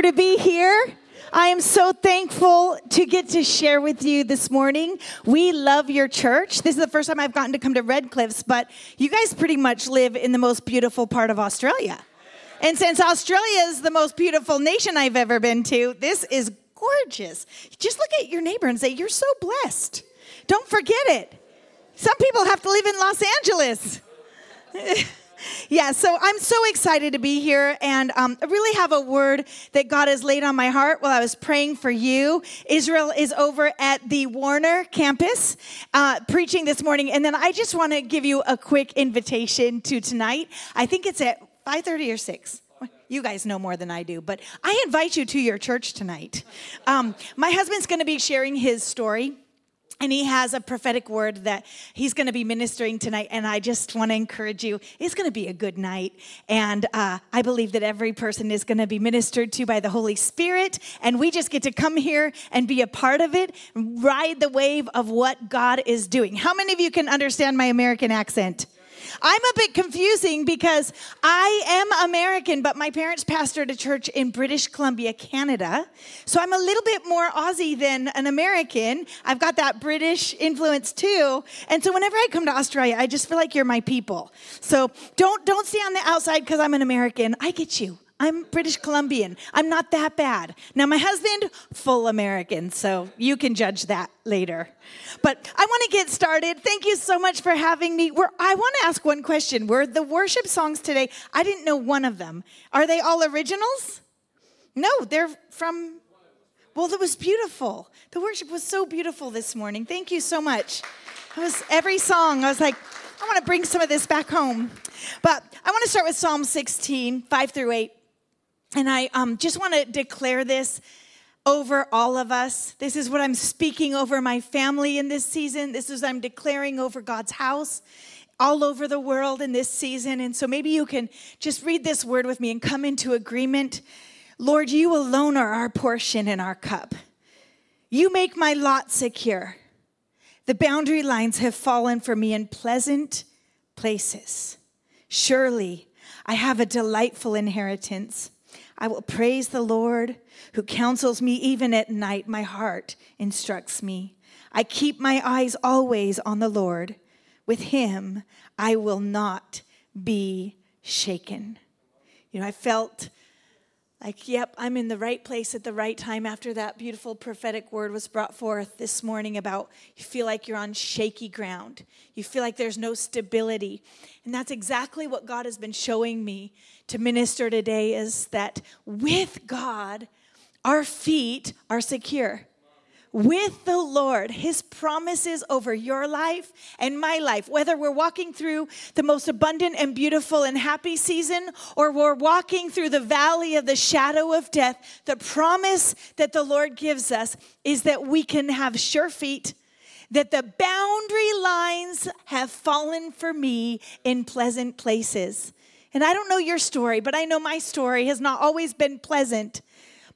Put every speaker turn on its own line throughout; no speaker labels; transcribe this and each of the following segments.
honor to be here. I am so thankful to get to share with you this morning. We love your church. This is the first time I've gotten to come to Redcliffe, but you guys pretty much live in the most beautiful part of Australia. And since Australia is the most beautiful nation I've ever been to, this is gorgeous. Just look at your neighbor and say, You're so blessed. Don't forget it. Some people have to live in Los Angeles. yeah, so I'm so excited to be here, and um, I really have a word that God has laid on my heart while I was praying for you. Israel is over at the Warner campus uh, preaching this morning, and then I just want to give you a quick invitation to tonight. I think it's at 5:30 or 6. You guys know more than I do, but I invite you to your church tonight. Um, my husband's going to be sharing his story and he has a prophetic word that he's going to be ministering tonight. And I just want to encourage you it's going to be a good night. And uh, I believe that every person is going to be ministered to by the Holy Spirit. And we just get to come here and be a part of it, ride the wave of what God is doing. How many of you can understand my American accent? I'm a bit confusing because I am American, but my parents pastored a church in British Columbia, Canada. So I'm a little bit more Aussie than an American. I've got that British influence too. And so whenever I come to Australia, I just feel like you're my people. So don't don't stay on the outside because I'm an American. I get you. I'm British Columbian. I'm not that bad. Now, my husband, full American, so you can judge that later. But I want to get started. Thank you so much for having me. We're, I want to ask one question. Were the worship songs today, I didn't know one of them. Are they all originals? No, they're from, well, it was beautiful. The worship was so beautiful this morning. Thank you so much. It was every song. I was like, I want to bring some of this back home. But I want to start with Psalm 16, 5 through 8. And I um, just want to declare this over all of us. This is what I'm speaking over my family in this season. This is what I'm declaring over God's house all over the world in this season. And so maybe you can just read this word with me and come into agreement. Lord, you alone are our portion and our cup. You make my lot secure. The boundary lines have fallen for me in pleasant places. Surely I have a delightful inheritance. I will praise the Lord who counsels me even at night. My heart instructs me. I keep my eyes always on the Lord. With him, I will not be shaken. You know, I felt like, yep, I'm in the right place at the right time after that beautiful prophetic word was brought forth this morning about you feel like you're on shaky ground. You feel like there's no stability. And that's exactly what God has been showing me to minister today is that with God, our feet are secure with the Lord, His promises over your life and my life, whether we're walking through the most abundant and beautiful and happy season or we're walking through the valley of the shadow of death, the promise that the Lord gives us is that we can have sure feet. That the boundary lines have fallen for me in pleasant places. And I don't know your story, but I know my story has not always been pleasant.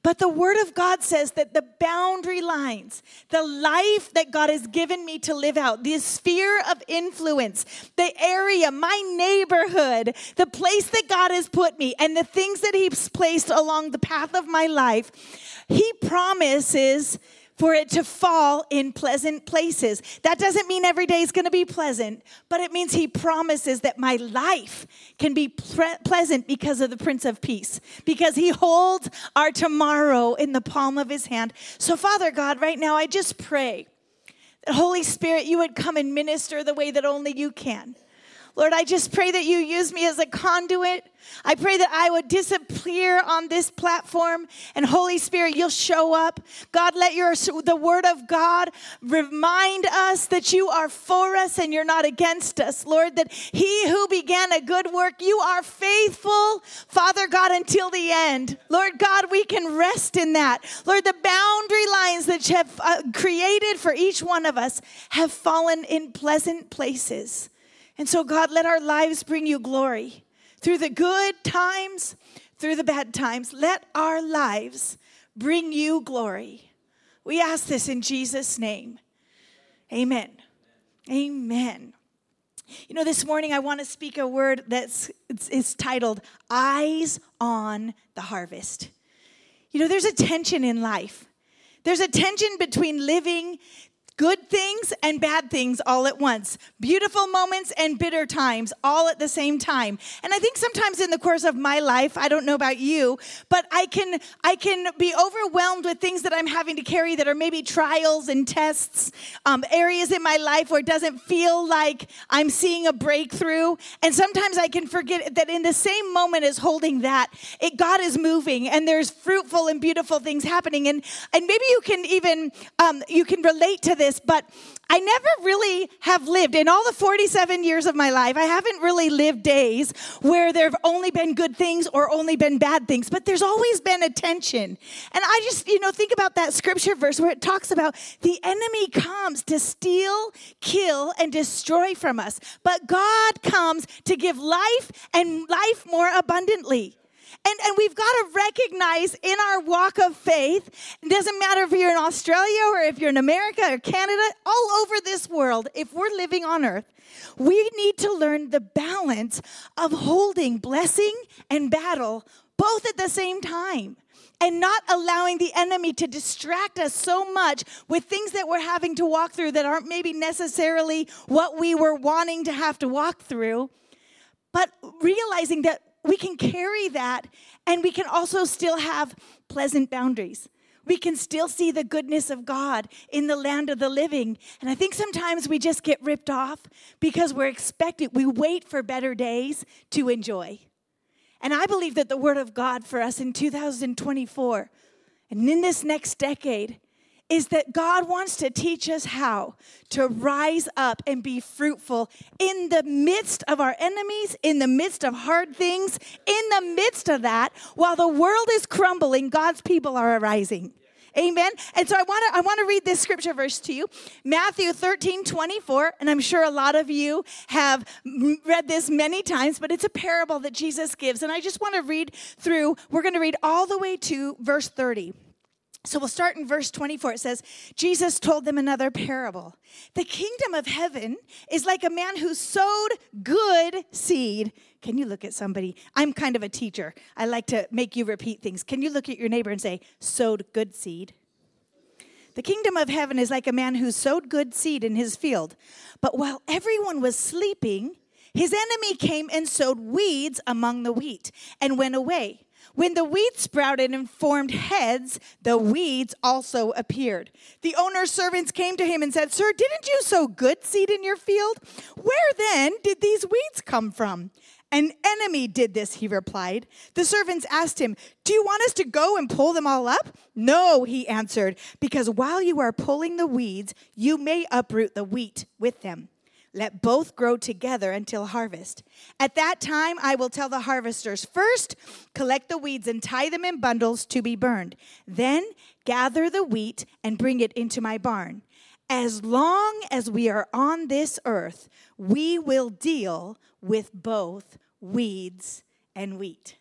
But the Word of God says that the boundary lines, the life that God has given me to live out, the sphere of influence, the area, my neighborhood, the place that God has put me, and the things that He's placed along the path of my life, He promises for it to fall in pleasant places. That doesn't mean every day is going to be pleasant, but it means He promises that my life can be pre- pleasant because of the Prince of Peace, because He holds our tomorrow in the palm of His hand. So, Father God, right now, I just pray that Holy Spirit, you would come and minister the way that only you can. Lord, I just pray that you use me as a conduit. I pray that I would disappear on this platform and Holy Spirit, you'll show up. God, let your the word of God remind us that you are for us and you're not against us. Lord, that he who began a good work, you are faithful, Father God, until the end. Lord God, we can rest in that. Lord, the boundary lines that you have uh, created for each one of us have fallen in pleasant places. And so, God, let our lives bring you glory through the good times, through the bad times. Let our lives bring you glory. We ask this in Jesus' name. Amen. Amen. You know, this morning I want to speak a word that's it's, it's titled "Eyes on the Harvest." You know, there's a tension in life. There's a tension between living good things and bad things all at once, beautiful moments and bitter times all at the same time. And I think sometimes in the course of my life, I don't know about you, but I can I can be overwhelmed with things that I'm having to carry that are maybe trials and tests, um, areas in my life where it doesn't feel like I'm seeing a breakthrough. And sometimes I can forget that in the same moment as holding that, it, God is moving and there's fruitful and beautiful things happening. And and maybe you can even um, you can relate to this this, but I never really have lived in all the 47 years of my life. I haven't really lived days where there have only been good things or only been bad things, but there's always been a tension. And I just, you know, think about that scripture verse where it talks about the enemy comes to steal, kill, and destroy from us, but God comes to give life and life more abundantly. And, and we've got to recognize in our walk of faith, it doesn't matter if you're in Australia or if you're in America or Canada, all over this world, if we're living on earth, we need to learn the balance of holding blessing and battle both at the same time and not allowing the enemy to distract us so much with things that we're having to walk through that aren't maybe necessarily what we were wanting to have to walk through, but realizing that we can carry that and we can also still have pleasant boundaries. We can still see the goodness of God in the land of the living. And I think sometimes we just get ripped off because we're expecting, we wait for better days to enjoy. And I believe that the Word of God for us in 2024 and in this next decade is that God wants to teach us how to rise up and be fruitful in the midst of our enemies, in the midst of hard things, in the midst of that, while the world is crumbling, God's people are arising. Amen. And so I want to I want to read this scripture verse to you. Matthew 13, 24. And I'm sure a lot of you have read this many times, but it's a parable that Jesus gives. And I just want to read through, we're going to read all the way to verse 30. So we'll start in verse 24. It says, Jesus told them another parable. The kingdom of heaven is like a man who sowed good seed. Can you look at somebody? I'm kind of a teacher. I like to make you repeat things. Can you look at your neighbor and say, sowed good seed? The kingdom of heaven is like a man who sowed good seed in his field. But while everyone was sleeping, his enemy came and sowed weeds among the wheat and went away. When the wheat sprouted and formed heads, the weeds also appeared. The owner's servants came to him and said, Sir, didn't you sow good seed in your field? Where then did these weeds come from? An enemy did this, he replied. The servants asked him, Do you want us to go and pull them all up? No, he answered, because while you are pulling the weeds, you may uproot the wheat with them. Let both grow together until harvest. At that time, I will tell the harvesters first, collect the weeds and tie them in bundles to be burned. Then gather the wheat and bring it into my barn. As long as we are on this earth, we will deal with both weeds and wheat.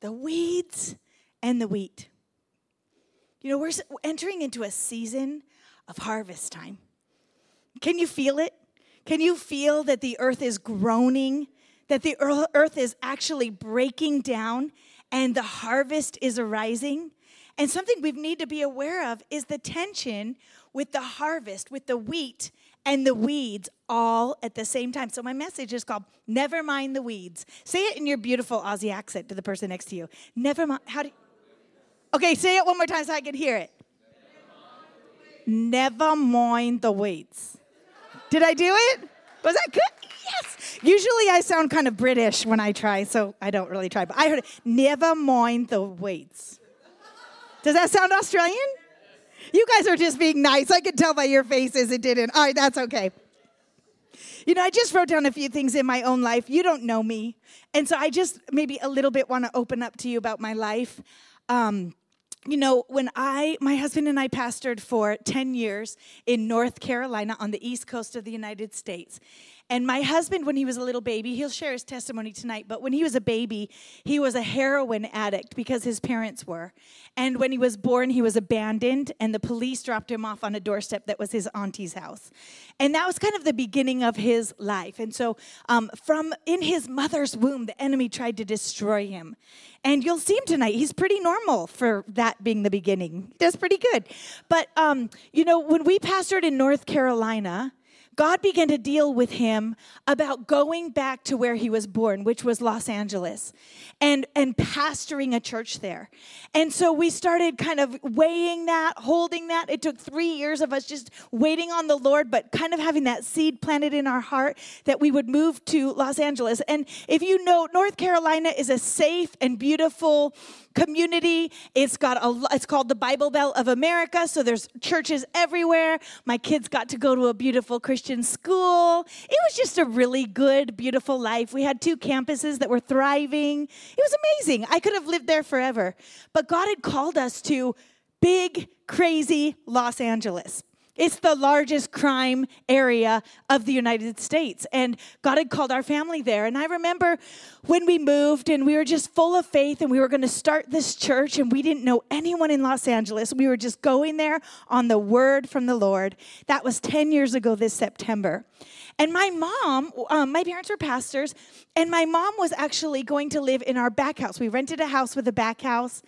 The weeds and the wheat. You know, we're entering into a season of harvest time. Can you feel it? Can you feel that the earth is groaning, that the earth is actually breaking down and the harvest is arising? And something we need to be aware of is the tension with the harvest, with the wheat and the weeds all at the same time. So my message is called Never Mind the Weeds. Say it in your beautiful Aussie accent to the person next to you. Never mind. How do you, Okay, say it one more time so I can hear it. Never mind the weeds. Did I do it? Was that good? Yes. Usually I sound kind of British when I try, so I don't really try. But I heard it. Never mind the weights. Does that sound Australian? You guys are just being nice. I can tell by your faces it didn't. All right, that's okay. You know, I just wrote down a few things in my own life. You don't know me. And so I just maybe a little bit want to open up to you about my life. Um, you know, when I, my husband and I pastored for 10 years in North Carolina on the east coast of the United States. And my husband, when he was a little baby, he'll share his testimony tonight, but when he was a baby, he was a heroin addict because his parents were. And when he was born, he was abandoned, and the police dropped him off on a doorstep that was his auntie's house. And that was kind of the beginning of his life. And so, um, from in his mother's womb, the enemy tried to destroy him. and you'll see him tonight. He's pretty normal for that being the beginning. He does pretty good. But, um, you know, when we pastored in North Carolina, God began to deal with him about going back to where he was born, which was Los Angeles, and, and pastoring a church there. And so we started kind of weighing that, holding that. It took three years of us just waiting on the Lord, but kind of having that seed planted in our heart that we would move to Los Angeles. And if you know, North Carolina is a safe and beautiful community. It's got a it's called the Bible Belt of America, so there's churches everywhere. My kids got to go to a beautiful Christian school. It was just a really good, beautiful life. We had two campuses that were thriving. It was amazing. I could have lived there forever. But God had called us to big, crazy Los Angeles. It's the largest crime area of the United States. And God had called our family there. And I remember when we moved and we were just full of faith and we were going to start this church and we didn't know anyone in Los Angeles. We were just going there on the word from the Lord. That was 10 years ago this September. And my mom, um, my parents were pastors, and my mom was actually going to live in our back house. We rented a house with a back house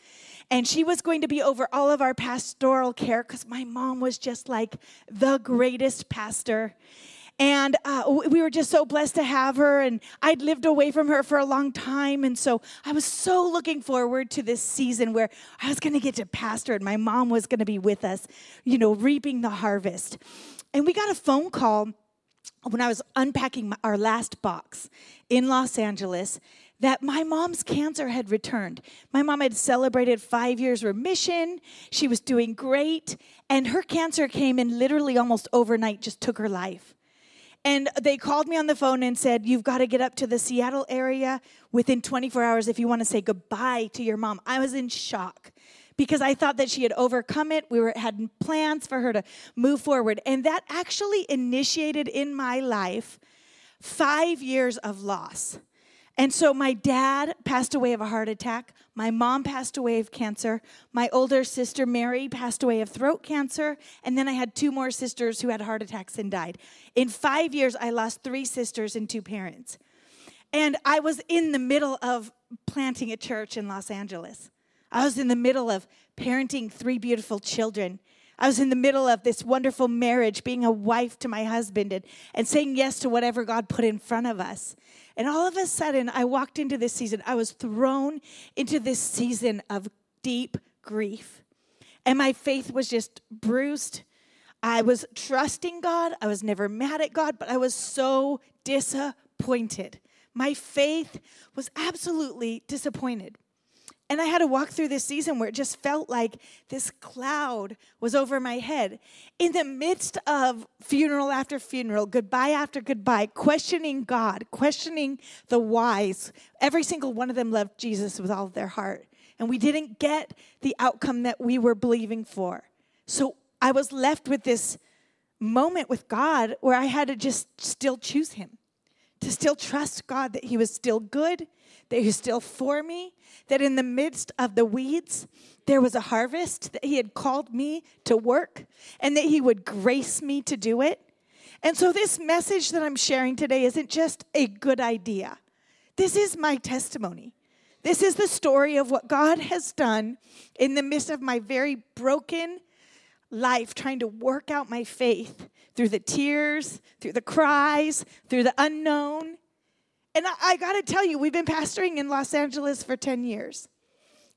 and she was going to be over all of our pastoral care because my mom was just like the greatest pastor. And uh, we were just so blessed to have her. And I'd lived away from her for a long time. And so I was so looking forward to this season where I was to get to pastor and my mom was to be with us, you know, reaping the harvest. And we got a phone call when I was unpacking our last box in Los Angeles that my mom's cancer had returned. My mom had celebrated five years remission. She was doing great. And her cancer came and literally almost overnight just took her life. And they called me on the phone and said, You've got to get up to the Seattle area within 24 hours if you want to say goodbye to your mom. I was in shock because I thought that she had overcome it. We were had plans for her to move forward. And that actually initiated in my life five years of loss. And so my dad passed away of a heart attack. My mom passed away of cancer. My older sister, Mary, passed away of throat cancer. And then I had two more sisters who had heart attacks and died. In five years, I lost three sisters and two parents. And I was in the middle of planting a church in Los Angeles. I was in the middle of parenting three beautiful children. I was in the middle of this wonderful marriage, being a wife to my husband and, and saying yes to whatever God put in front of us. And all of a sudden, I walked into this season. I was thrown into this season of deep grief. And my faith was just bruised. I was trusting God. I was never mad at God, but I was so disappointed. My faith was absolutely disappointed. And I had to walk through this season where it just felt like this cloud was over my head. In the midst of funeral after funeral, goodbye after goodbye, questioning God, questioning the wise. Every single one of them loved Jesus with all of their heart. And we didn't get the outcome that we were believing for. So I was left with this moment with God where I had to just still choose Him, to still trust God that He was still good that He was still for me, that in the midst of the weeds, there was a harvest, that He had called me to work, and that He would grace me to do it. And so, this message that I'm sharing today isn't just a good idea. This is my testimony. This is the story of what God has done in the midst of my very broken life, trying to work out my faith through the tears, through the cries, through the unknown. And I, I got to tell you, we've been pastoring in Los Angeles for 10 years.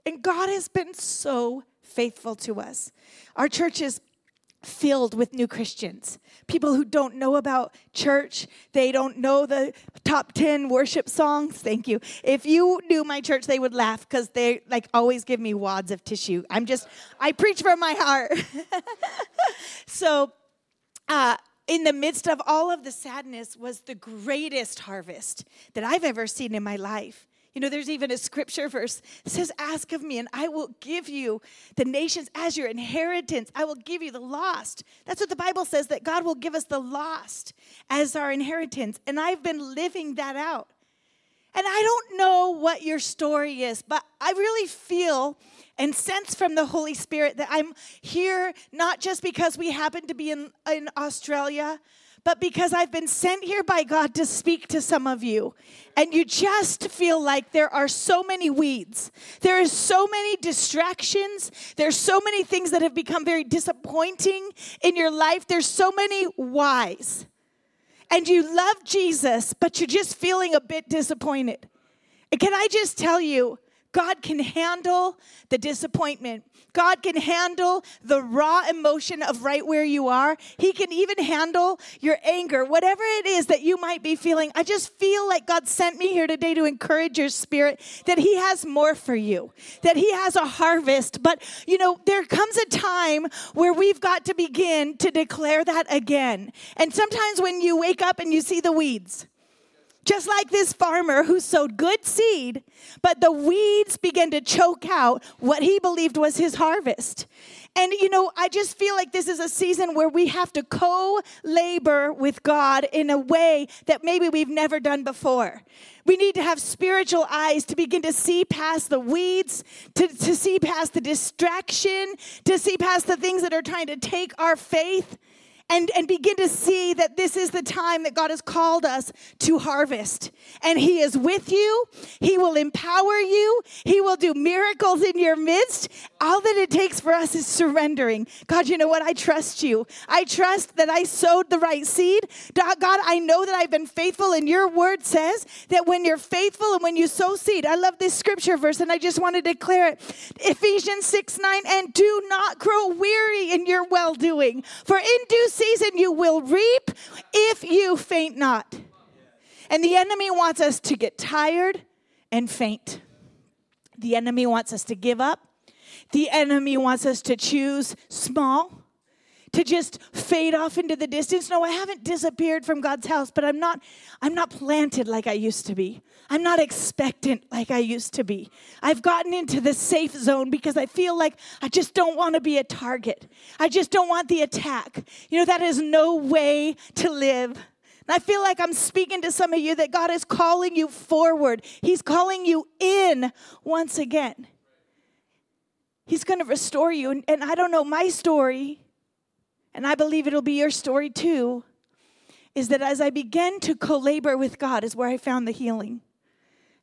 And God has been so faithful to us. Our church is filled with new Christians, people who don't know about church. They don't know the top 10 worship songs. Thank you. If you knew my church, they would laugh because they like always give me wads of tissue. I'm just, I preach from my heart. so, uh, in the midst of all of the sadness was the greatest harvest that I've ever seen in my life. You know, there's even a scripture verse that says, Ask of me, and I will give you the nations as your inheritance. I will give you the lost. That's what the Bible says, that God will give us the lost as our inheritance. And I've been living that out. And I don't know what your story is, but I really feel and sense from the Holy Spirit that I'm here not just because we happen to be in, in Australia, but because I've been sent here by God to speak to some of you. And you just feel like there are so many weeds. There is so many distractions. There's so many things that have become very disappointing in your life. There's so many whys. And you love Jesus, but you're just feeling a bit disappointed. And can I just tell you, God can handle the disappointment. God can handle the raw emotion of right where you are. He can even handle your anger, whatever it is that you might be feeling. I just feel like God sent me here today to encourage your spirit that He has more for you, that He has a harvest. But, you know, there comes a time where we've got to begin to declare that again. And sometimes when you wake up and you see the weeds, just like this farmer who sowed good seed, but the weeds began to choke out what he believed was his harvest. And you know, I just feel like this is a season where we have to co labor with God in a way that maybe we've never done before. We need to have spiritual eyes to begin to see past the weeds, to, to see past the distraction, to see past the things that are trying to take our faith and, and begin to see that this is the time that God has called us to harvest. And He is with you, He will empower you, He will do miracles in your midst. All that it takes for us is surrendering. God, you know what? I trust you. I trust that I sowed the right seed. God, I know that I've been faithful, and your word says that when you're faithful and when you sow seed, I love this scripture verse, and I just want to declare it Ephesians 6 9, and do not grow weary in your well doing, for in due season you will reap if you faint not. And the enemy wants us to get tired and faint. The enemy wants us to give up. The enemy wants us to choose small to just fade off into the distance. No, I haven't disappeared from God's house, but I'm not I'm not planted like I used to be. I'm not expectant like I used to be. I've gotten into the safe zone because I feel like I just don't want to be a target. I just don't want the attack. You know that is no way to live. And I feel like I'm speaking to some of you that God is calling you forward. He's calling you in once again. He's going to restore you. And, and I don't know, my story and I believe it'll be your story too, is that as I began to co labor with God, is where I found the healing.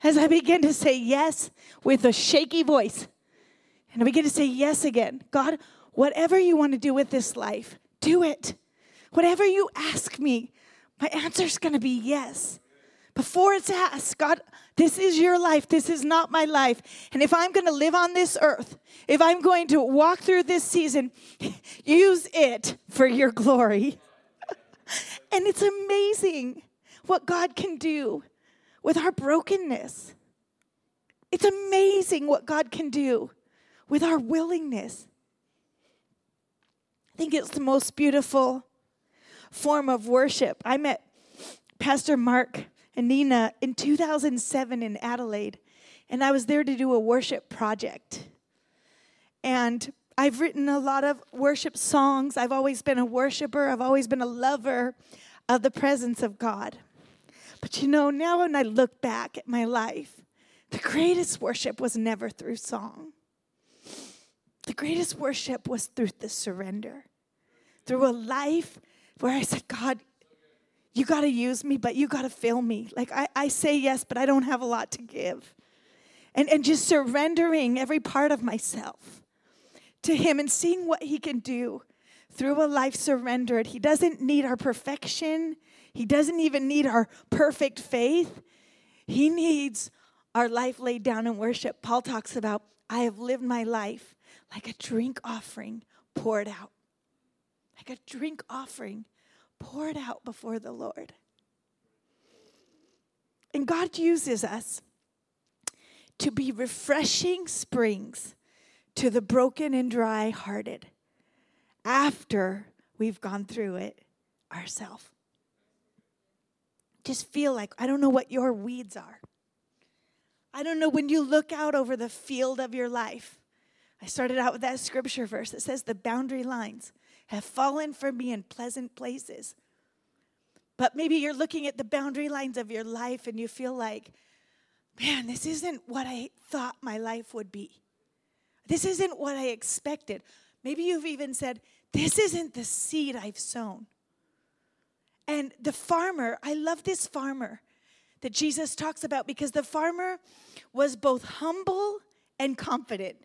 As I began to say yes with a shaky voice, and I began to say yes again God, whatever you want to do with this life, do it. Whatever you ask me, my answer is going to be yes. Before it's asked, God, this is your life. This is not my life. And if I'm going to live on this earth, if I'm going to walk through this season, use it for your glory. and it's amazing what God can do with our brokenness. It's amazing what God can do with our willingness. I think it's the most beautiful form of worship. I met Pastor Mark and Nina in 2007 in Adelaide, and I was there to do a worship project. And I've written a lot of worship songs. I've always been a worshiper, I've always been a lover of the presence of God. But you know, now when I look back at my life, the greatest worship was never through song. The greatest worship was through the surrender, through a life where I said, God, you got to use me, but you got to fill me. Like I, I say yes, but I don't have a lot to give. And, and just surrendering every part of myself to Him and seeing what He can do through a life surrendered. He doesn't need our perfection, He doesn't even need our perfect faith. He needs our life laid down in worship. Paul talks about, I have lived my life like a drink offering poured out. Like a drink offering poured out before the Lord. And God uses us to be refreshing springs to the broken and dry hearted after we've gone through it ourselves. Just feel like, I don't know what your weeds are. I don't know when you look out over the field of your life. I started out with that scripture verse that says, The boundary lines have fallen for me in pleasant places. But maybe you're looking at the boundary lines of your life and you feel like, man, this isn't what I thought my life would be. This isn't what I expected. Maybe you've even said, this isn't the seed I've sown. And the farmer, I love this farmer that Jesus talks about because the farmer was both humble and confident.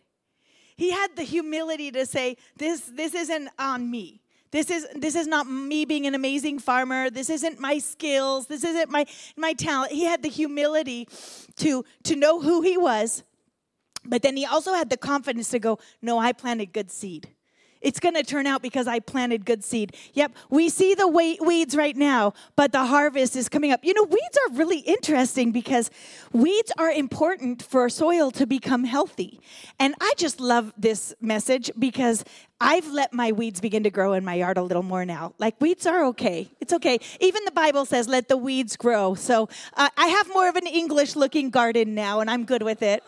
He had the humility to say, This, this isn't on me. This is this is not me being an amazing farmer. This isn't my skills. This isn't my my talent. He had the humility to to know who he was. But then he also had the confidence to go, "No, I planted good seed." It's going to turn out because I planted good seed. Yep, we see the weeds right now, but the harvest is coming up. You know, weeds are really interesting because weeds are important for soil to become healthy. And I just love this message because I've let my weeds begin to grow in my yard a little more now. Like weeds are okay. It's okay. Even the Bible says, let the weeds grow. So uh, I have more of an English looking garden now, and I'm good with it.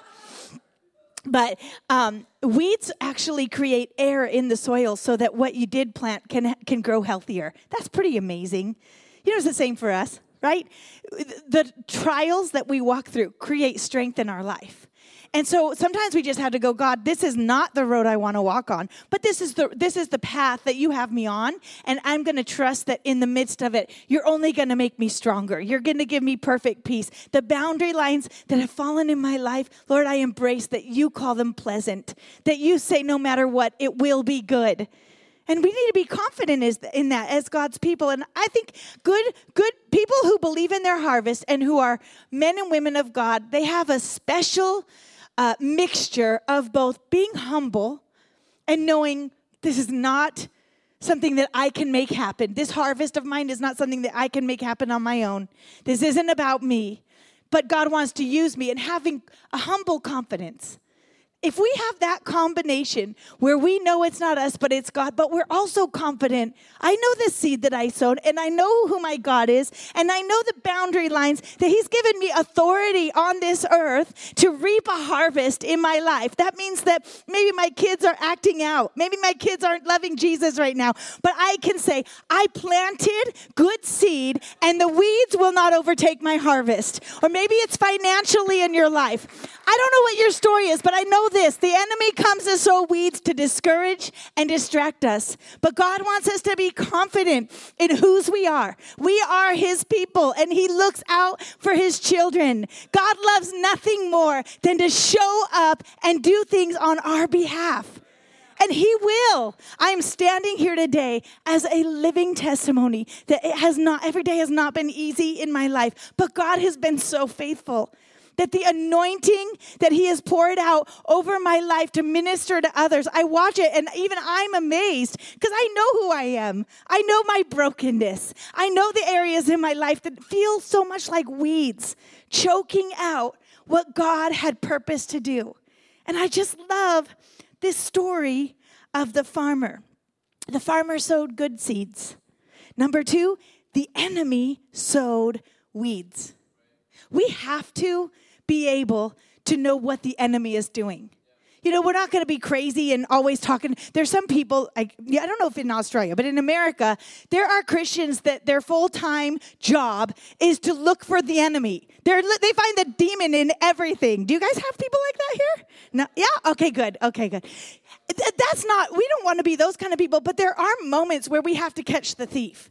But um, weeds actually create air in the soil so that what you did plant can, can grow healthier. That's pretty amazing. You know, it's the same for us, right? The trials that we walk through create strength in our life. And so sometimes we just have to go, God, this is not the road I want to walk on, but this is the this is the path that you have me on, and I'm going to trust that in the midst of it, you're only going to make me stronger. You're going to give me perfect peace. The boundary lines that have fallen in my life, Lord, I embrace that you call them pleasant. That you say no matter what, it will be good. And we need to be confident in that as God's people. And I think good, good people who believe in their harvest and who are men and women of God, they have a special uh, mixture of both being humble and knowing this is not something that I can make happen. This harvest of mine is not something that I can make happen on my own. This isn't about me, but God wants to use me and having a humble confidence if we have that combination where we know it's not us, but it's God, but we're also confident, I know the seed that I sowed, and I know who my God is, and I know the boundary lines that He's given me authority on this earth to reap a harvest in my life. That means that maybe my kids are acting out. Maybe my kids aren't loving Jesus right now, but I can say, I planted good seed, and the weeds will not overtake my harvest. Or maybe it's financially in your life. I don't know what your story is, but I know this the enemy comes to sow weeds to discourage and distract us. But God wants us to be confident in whose we are. We are his people, and he looks out for his children. God loves nothing more than to show up and do things on our behalf. And he will. I am standing here today as a living testimony that it has not, every day has not been easy in my life, but God has been so faithful that the anointing that He has poured out over my life to minister to others, I watch it and even I'm amazed because I know who I am. I know my brokenness. I know the areas in my life that feel so much like weeds choking out what God had purposed to do. And I just love this story of the farmer. The farmer sowed good seeds. Number two, the enemy sowed weeds. We have to be able to know what the enemy is doing. You know, we're not going to be crazy and always talking. There's some people, I, I don't know if in Australia, but in America, there are Christians that their full time job is to look for the enemy. They're, they find the demon in everything. Do you guys have people like that here? No? Yeah? Okay, good. Okay, good. That's not, we don't want to be those kind of people, but there are moments where we have to catch the thief.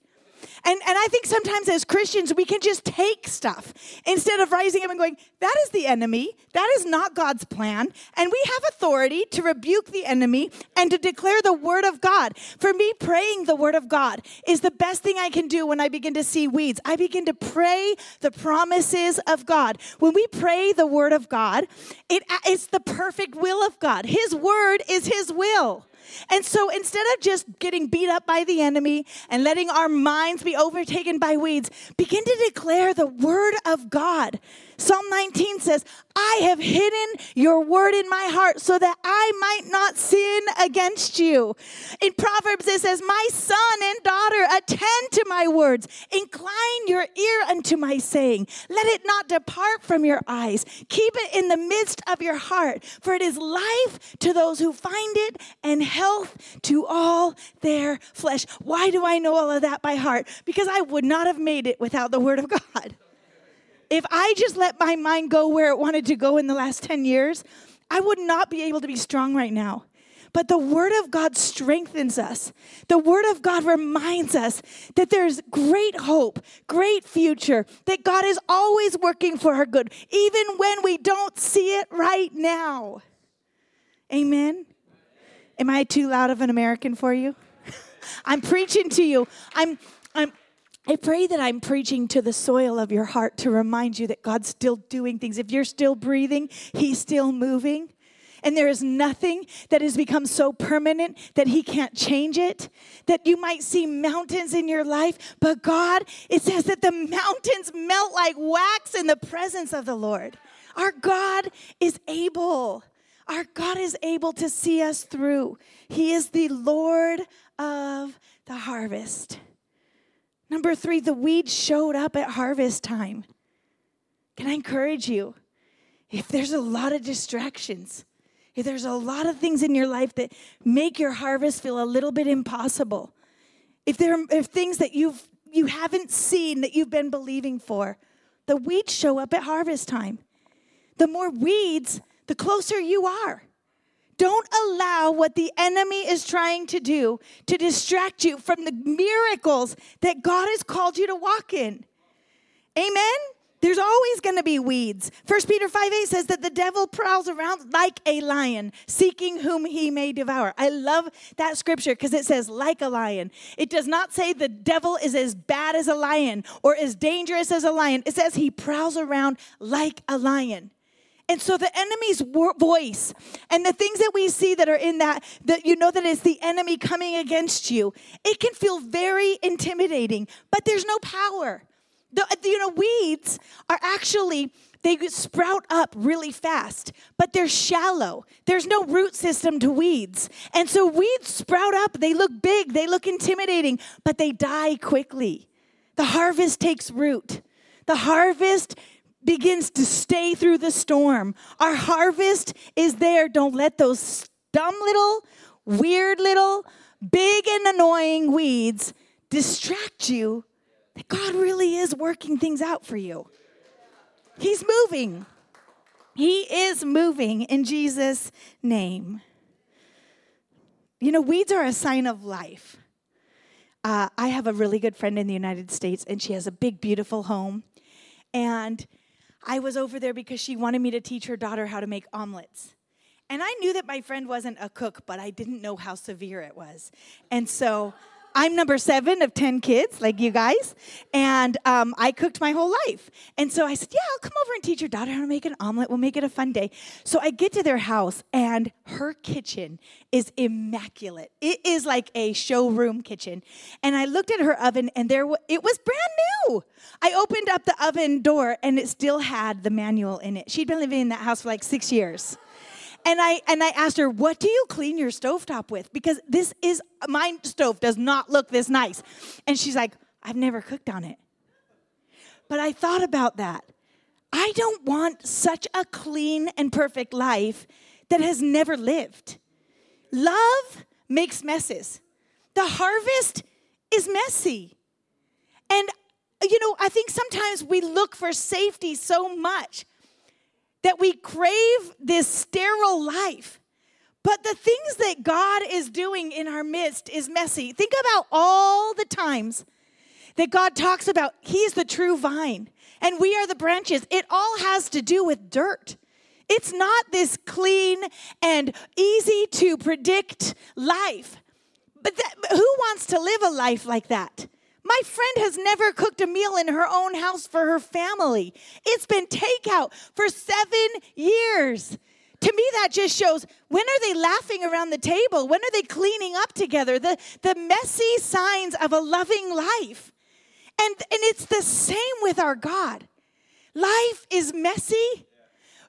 And, and I think sometimes as Christians, we can just take stuff instead of rising up and going, that is the enemy. That is not God's plan. And we have authority to rebuke the enemy and to declare the word of God. For me, praying the word of God is the best thing I can do when I begin to see weeds. I begin to pray the promises of God. When we pray the word of God, it, it's the perfect will of God. His word is his will. And so instead of just getting beat up by the enemy and letting our minds be overtaken by weeds, begin to declare the word of God. Psalm 19 says, I have hidden your word in my heart so that I might not sin against you. In Proverbs, it says, My son and daughter, attend to my words. Incline your ear unto my saying. Let it not depart from your eyes. Keep it in the midst of your heart, for it is life to those who find it and health to all their flesh. Why do I know all of that by heart? Because I would not have made it without the word of God. If I just let my mind go where it wanted to go in the last 10 years, I would not be able to be strong right now. But the Word of God strengthens us. The Word of God reminds us that there's great hope, great future, that God is always working for our good, even when we don't see it right now. Amen. Am I too loud of an American for you? I'm preaching to you. I'm, I pray that I'm preaching to the soil of your heart to remind you that God's still doing things. If you're still breathing, He's still moving. And there is nothing that has become so permanent that He can't change it. That you might see mountains in your life, but God, it says that the mountains melt like wax in the presence of the Lord. Our God is able. Our God is able to see us through. He is the Lord of the harvest. Number three, the weeds showed up at harvest time. Can I encourage you? If there's a lot of distractions, if there's a lot of things in your life that make your harvest feel a little bit impossible, if there are if things that you've you haven't seen that you've been believing for, the weeds show up at harvest time. The more weeds, the closer you are. Don't allow what the enemy is trying to do to distract you from the miracles that God has called you to walk in. Amen? There's always going to be weeds. 1 Peter 5 8 says that the devil prowls around like a lion, seeking whom he may devour. I love that scripture because it says, like a lion. It does not say the devil is as bad as a lion or as dangerous as a lion. It says he prowls around like a lion. And so the enemy's voice and the things that we see that are in that, that you know that is the enemy coming against you, it can feel very intimidating, but there's no power. The, you know, weeds are actually, they sprout up really fast, but they're shallow. There's no root system to weeds. And so weeds sprout up, they look big, they look intimidating, but they die quickly. The harvest takes root. The harvest begins to stay through the storm. Our harvest is there. Don't let those dumb little, weird little, big and annoying weeds distract you that God really is working things out for you. He's moving. He is moving in Jesus' name. You know, weeds are a sign of life. Uh, I have a really good friend in the United States, and she has a big, beautiful home. And I was over there because she wanted me to teach her daughter how to make omelets. And I knew that my friend wasn't a cook, but I didn't know how severe it was. And so I'm number seven of 10 kids, like you guys, and um, I cooked my whole life. And so I said, Yeah, I'll come over and teach your daughter how to make an omelet. We'll make it a fun day. So I get to their house, and her kitchen is immaculate. It is like a showroom kitchen. And I looked at her oven, and there it was brand new. I opened up the oven door, and it still had the manual in it. She'd been living in that house for like six years. And I and I asked her, "What do you clean your stovetop with?" Because this is my stove does not look this nice. And she's like, "I've never cooked on it." But I thought about that. I don't want such a clean and perfect life that has never lived. Love makes messes. The harvest is messy. And you know, I think sometimes we look for safety so much that we crave this sterile life. But the things that God is doing in our midst is messy. Think about all the times that God talks about He's the true vine and we are the branches. It all has to do with dirt. It's not this clean and easy to predict life. But that, who wants to live a life like that? My friend has never cooked a meal in her own house for her family. It's been takeout for seven years. To me, that just shows when are they laughing around the table? When are they cleaning up together? The, the messy signs of a loving life. And, and it's the same with our God. Life is messy,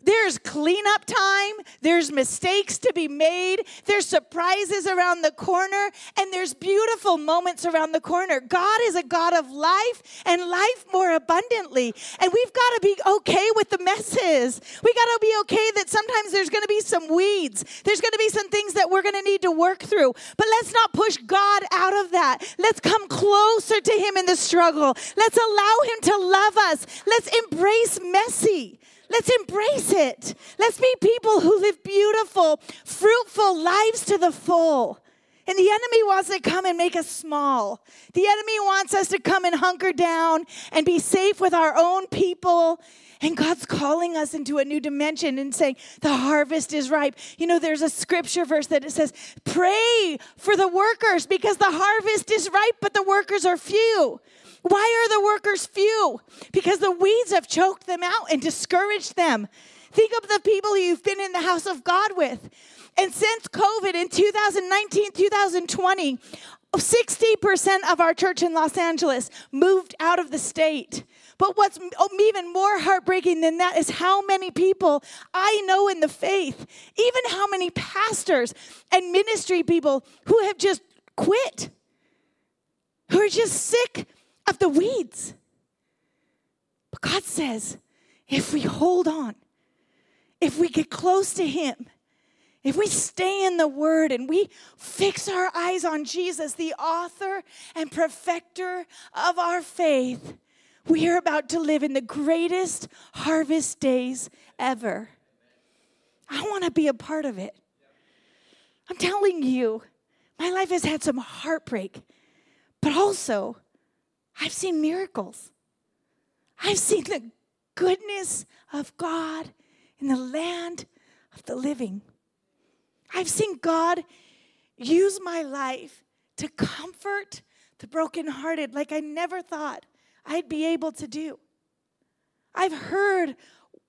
there's cleanup time, there's mistakes to be made, there's surprises around the corner, and there's beautiful moments around the corner. God is a God of life and life more abundantly. And we've got to be okay with the messes. We got to be okay that sometimes there's going to be some weeds, there's going to be some things that we're going to need to work through. But let's not push God out of that. Let's come closer to Him in the struggle. Let's allow Him to love us. Let's embrace messy. Let's embrace it. Let's be people who live beautiful, fruitful lives to the full. And the enemy wants to come and make us small. The enemy wants us to come and hunker down and be safe with our own people. And God's calling us into a new dimension and saying, the harvest is ripe. You know, there's a scripture verse that it says, pray for the workers because the harvest is ripe, but the workers are few. Why are the workers few? Because the weeds have choked them out and discouraged them. Think of the people you've been in the house of God with. And since COVID in 2019, 2020, 60% of our church in Los Angeles moved out of the state. But what's oh, even more heartbreaking than that is how many people I know in the faith, even how many pastors and ministry people who have just quit, who are just sick of the weeds. But God says, if we hold on, if we get close to Him, if we stay in the Word and we fix our eyes on Jesus, the author and perfecter of our faith, we are about to live in the greatest harvest days ever. I want to be a part of it. I'm telling you, my life has had some heartbreak, but also I've seen miracles. I've seen the goodness of God in the land of the living. I've seen God use my life to comfort the brokenhearted like I never thought I'd be able to do. I've heard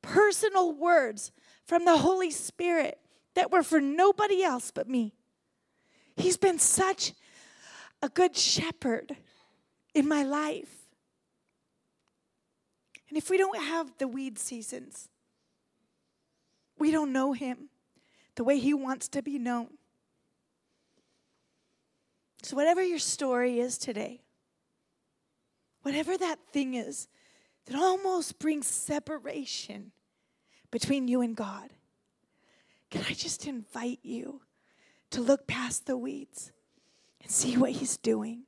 personal words from the Holy Spirit that were for nobody else but me. He's been such a good shepherd in my life. And if we don't have the weed seasons, we don't know Him the way He wants to be known. So, whatever your story is today, whatever that thing is that almost brings separation between you and God, can I just invite you to look past the weeds and see what He's doing?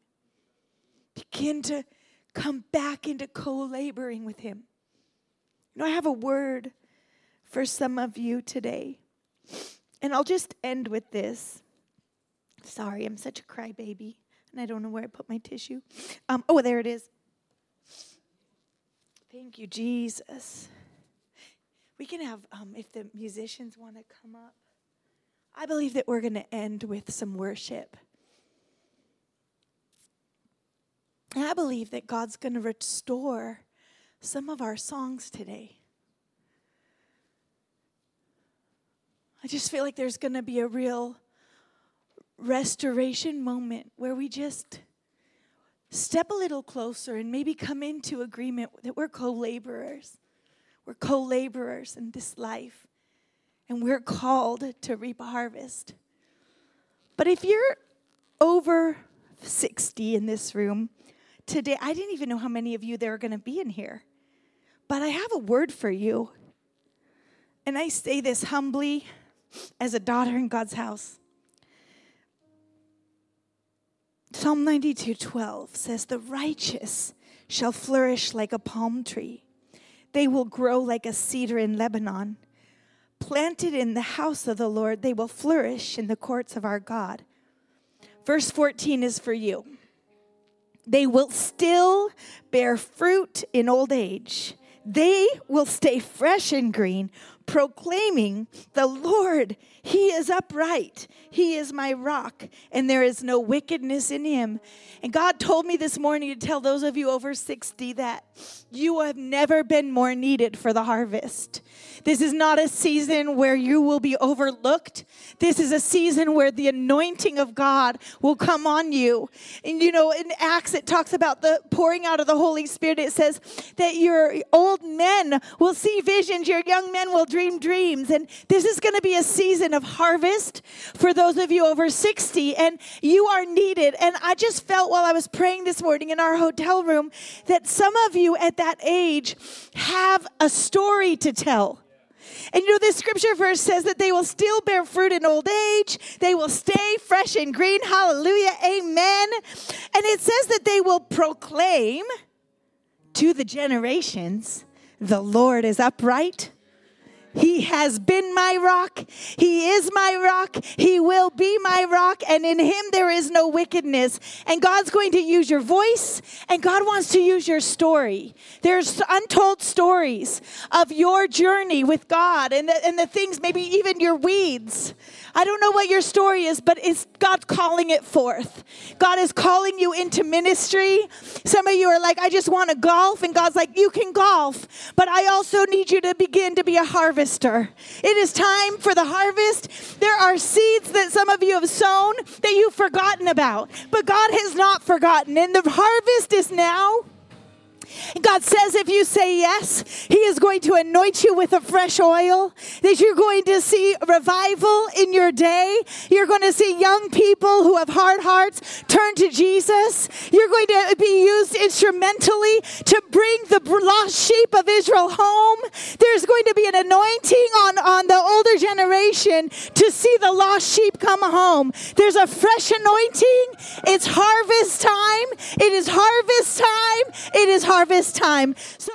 Begin to come back into co laboring with Him. You know, I have a word for some of you today. And I'll just end with this. Sorry, I'm such a crybaby, and I don't know where I put my tissue. Um, oh, there it is. Thank you, Jesus. We can have, um, if the musicians want to come up, I believe that we're going to end with some worship. And I believe that God's going to restore some of our songs today. I just feel like there's going to be a real restoration moment where we just step a little closer and maybe come into agreement that we're co laborers. We're co laborers in this life, and we're called to reap a harvest. But if you're over 60 in this room today, I didn't even know how many of you there are going to be in here, but I have a word for you. And I say this humbly as a daughter in God's house. Psalm 92 12 says, The righteous shall flourish like a palm tree, they will grow like a cedar in Lebanon. Planted in the house of the Lord, they will flourish in the courts of our God. Verse 14 is for you. They will still bear fruit in old age. They will stay fresh and green, proclaiming, The Lord, He is upright. He is my rock, and there is no wickedness in Him. And God told me this morning to tell those of you over 60 that you have never been more needed for the harvest. This is not a season where you will be overlooked. This is a season where the anointing of God will come on you. And you know, in Acts, it talks about the pouring out of the Holy Spirit. It says that your old men will see visions, your young men will dream dreams. And this is going to be a season of harvest for those of you over 60, and you are needed. And I just felt while I was praying this morning in our hotel room that some of you at that age have a story to tell. And you know, this scripture verse says that they will still bear fruit in old age. They will stay fresh and green. Hallelujah. Amen. And it says that they will proclaim to the generations the Lord is upright He has been my rock. He is my rock. He will be my rock. And in him there is no wickedness. And God's going to use your voice and God wants to use your story. There's untold stories of your journey with God and the, and the things, maybe even your weeds. I don't know what your story is, but it's God calling it forth. God is calling you into ministry. Some of you are like, I just want to golf. And God's like, you can golf, but I also need you to begin to be a harvester. It is time for the harvest. There are seeds that some of you have sown that you've forgotten about, but God has not forgotten. And the harvest is now. God says if you say yes, He is going to anoint you with a fresh oil, that you're going to see revival in your day. You're going to see young people who have hard hearts turn to Jesus. You're going to be used instrumentally to bring the lost sheep of Israel home. There's going to be an anointing on, on the older generation to see the lost sheep come home. There's a fresh anointing. It's harvest time. It is harvest time. It is harvest this time. So